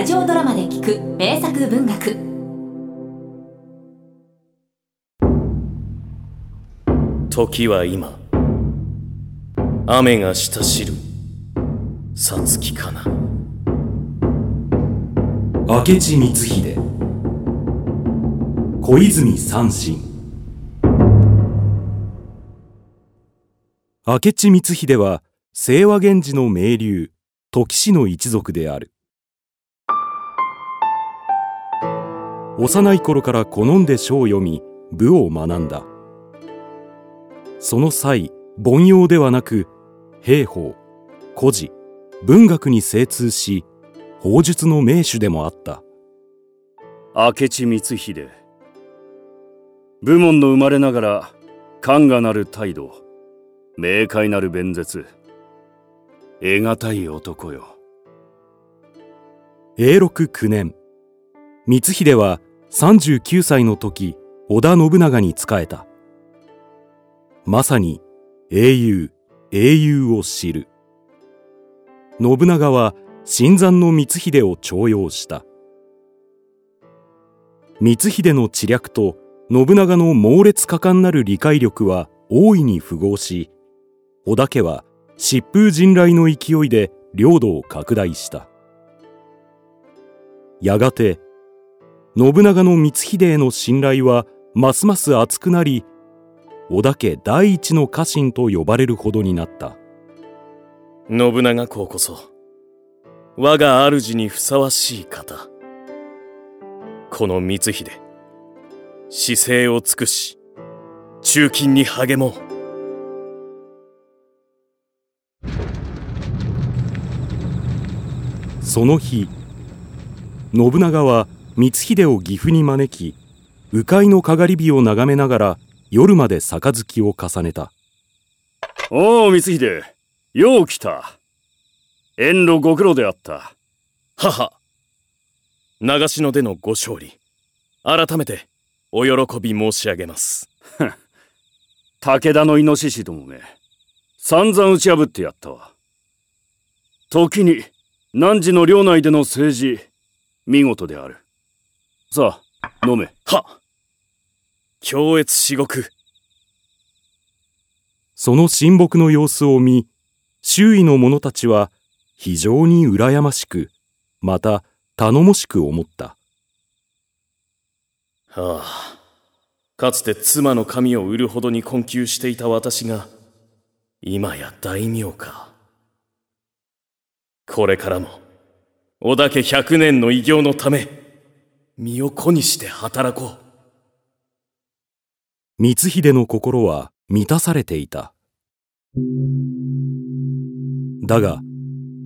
ラジオドラマで聞く名作文学。時は今。雨がしたしる。さつきかな。明智光秀。小泉三心明智光秀は清和源氏の名流時氏の一族である。幼い頃から好んで書を読み武を学んだ。その際凡庸ではなく兵法古事文学に精通し法術の名手でもあった。明智光秀。武門の生まれながら勘がなる態度明快なる弁舌得難い男よ。永禄9年光秀は39歳の時織田信長に仕えた。まさに英雄英雄を知る。信長は新参の光秀を重用した。光秀の知略と信長の猛烈果敢なる理解力は大いに符合し織田家は疾風陣雷の勢いで領土を拡大した。やがて信長の光秀への信頼はますます厚くなり織田家第一の家臣と呼ばれるほどになった。信長公こそ我が主にふさわしい方。この光秀姿勢を尽くし中勤に励もう。その日信長は光秀を岐阜に招き鵜飼のかがり火を眺めながら夜まで杯を重ねた。おお光秀。よう来た。遠路ご苦労であった。母長篠でのご勝利。改めてお喜び申し上げます。武田のイノシシどもめ散々打ち破ってやったわ。時に汝の領内での政治見事であるさあ飲め。は強越至極。その親睦の様子を見周囲の者たちは非常に羨ましくまた頼もしく思った。はあ。かつて妻の髪を売るほどに困窮していた私が今や大名か。これからも織田家百年の偉業のため身を粉にして働こう。光秀の心は満たされていた。だが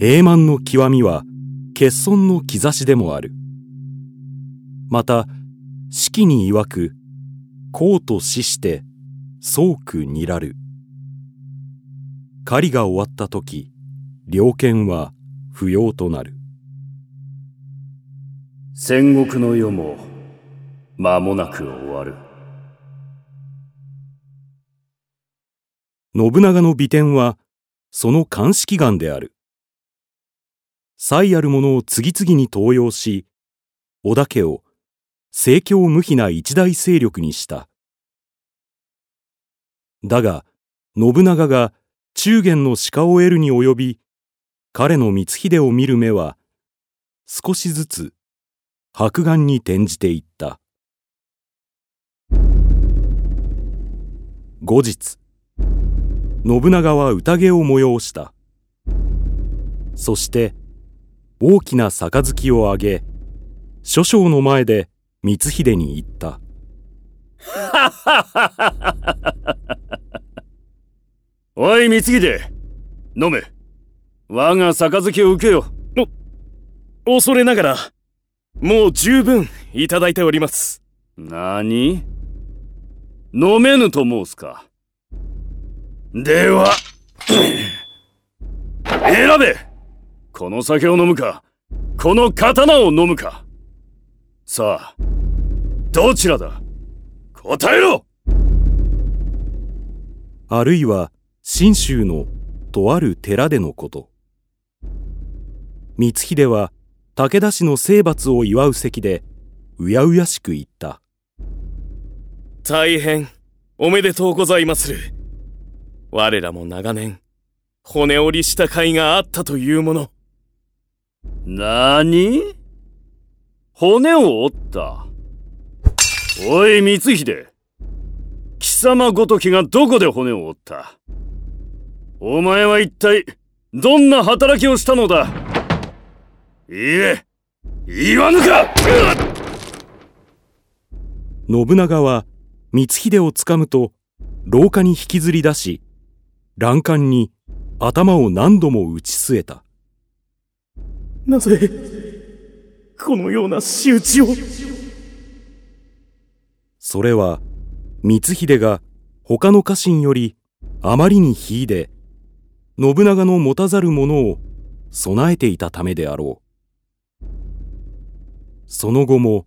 栄満の極みは欠損の兆しでもある。また四季に曰く公と死して宗苦にらる。狩りが終わった時猟犬は不要となる。戦国の世も間もなく終わる。信長の美点はその鑑識眼である。才ある者を次々に登用し織田家を政教無比な一大勢力にした。だが信長が中元の鹿を得るに及び彼の光秀を見る目は少しずつ白眼に転じていった。後日信長は宴を催した。そして大きな杯をあげ諸将の前で光秀に言った。おい光秀飲め。我が杯を受けよ。お、恐れながら、もう十分いただいております。何？飲めぬと申すか。では、選べこの酒を飲むか、この刀を飲むか。さあ、どちらだ？答えろあるいは、信州のとある寺でのこと。光秀は武田氏の征伐を祝う席でうやうやしく言った。大変おめでとうございまする。我らも長年骨折りした甲斐があったというもの。なに骨を折った？おい光秀。貴様ごときがどこで骨を折った？お前は一体どんな働きをしたのだ？いいえ言わぬか！信長は光秀をつかむと廊下に引きずり出し欄干に頭を何度も打ち据えた。なぜこのような仕打ちを？それは光秀が他の家臣よりあまりに秀で信長の持たざるものを備えていたためであろうその後も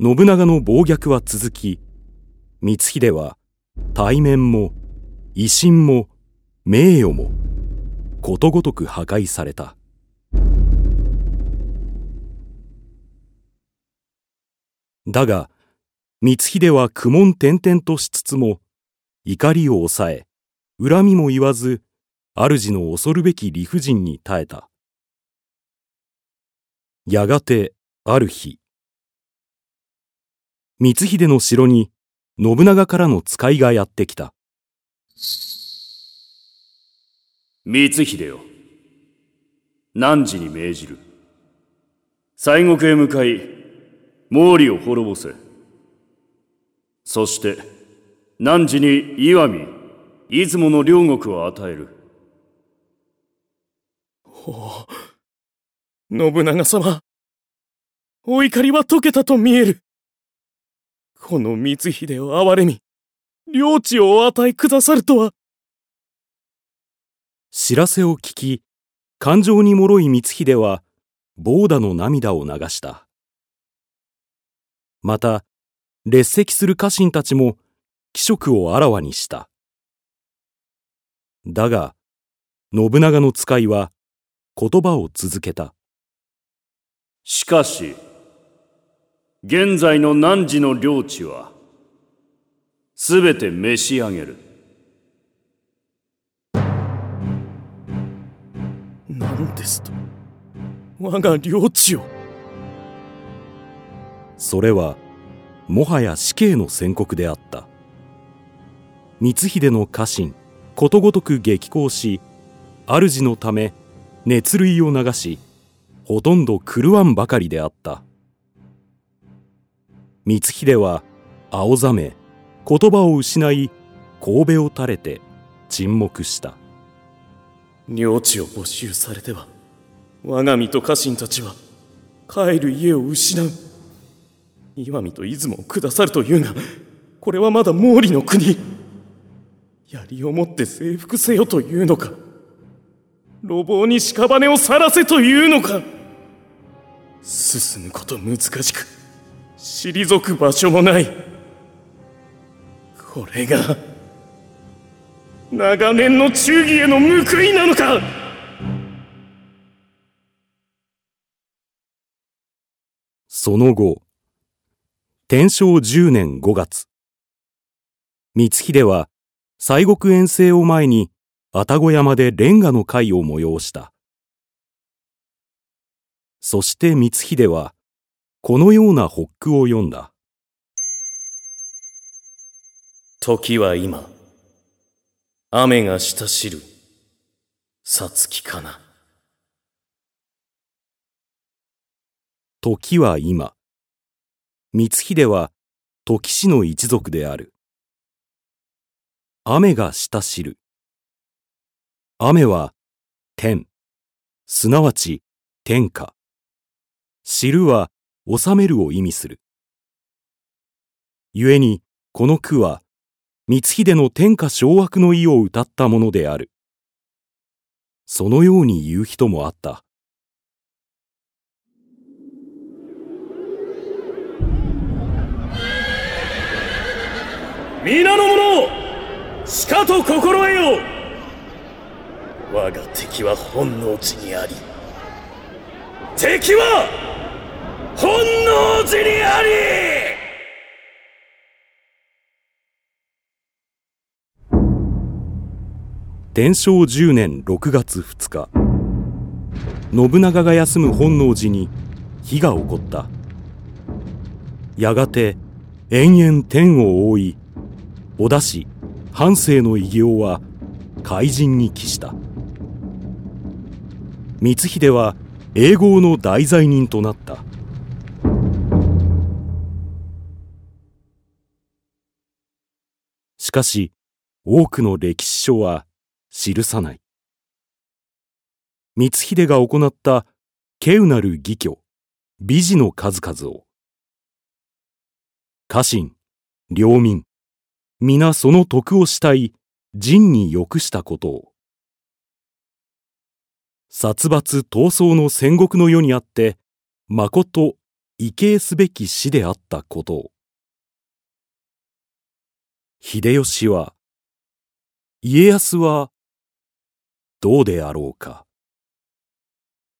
信長の暴虐は続き光秀は対面も威信も名誉もことごとく破壊された。だが光秀は苦悶転々としつつも怒りを抑え恨みも言わず主の恐るべき理不尽に耐えた。やがてある日。光秀の城に信長からの使いがやってきた。光秀よ。汝に命じる？西国へ向かい毛利を滅ぼせ。そして汝に岩見出雲の両国を与える？お信長様お怒りは解けたと見える。この光秀を憐れみ領地をお与えくださるとは。知らせを聞き感情に脆い光秀はボーダの涙を流した。また列席する家臣たちも気色をあらわにした。だが信長の使いは言葉を続けた。しかし現在の汝の領地はすべて召し上げる。何ですと？我が領地を。それはもはや死刑の宣告であった。光秀の家臣ことごとく激高し主のため熱涙を流しほとんど狂わんばかりであった光秀は青ざめ言葉を失い神戸を垂れて沈黙した。領地を没収されては我が身と家臣たちは帰る家を失う。岩見と出雲を下さるというがこれはまだ毛利の国。槍を持って征服せよというのか。路傍に屍を去らせというのか。進むこと難しく。退く場所もない。これが長年の忠義への報いなのか。その後天正10年5月。光秀は西国遠征を前に愛宕山でレンガの会を催した。そして光秀はこのような発句を読んだ。時は今。雨がしたしる。さつきかな。時は今。光秀は時氏の一族である。雨がしたしる。雨は天。すなわち天下。知るは治めるを意味する。故にこの句は光秀の天下掌握の意を歌ったものである。そのように言う人もあった。皆の者しかと心得よ。我が敵は本能寺にあり敵は本能寺にあり。天正10年6月2日。信長が休む本能寺に火が起こった。やがて延々天を覆い織田氏半生の偉業は怪人に帰した。光秀は永劫の大罪人となった。かし多くの歴史書は記さない。光秀が行った稀有なる義挙美事の数々を家臣領民皆その徳をしたい仁に良したことを殺伐闘争の戦国の世にあってまこと畏敬すべき死であったことを。秀吉は家康はどうであろうか。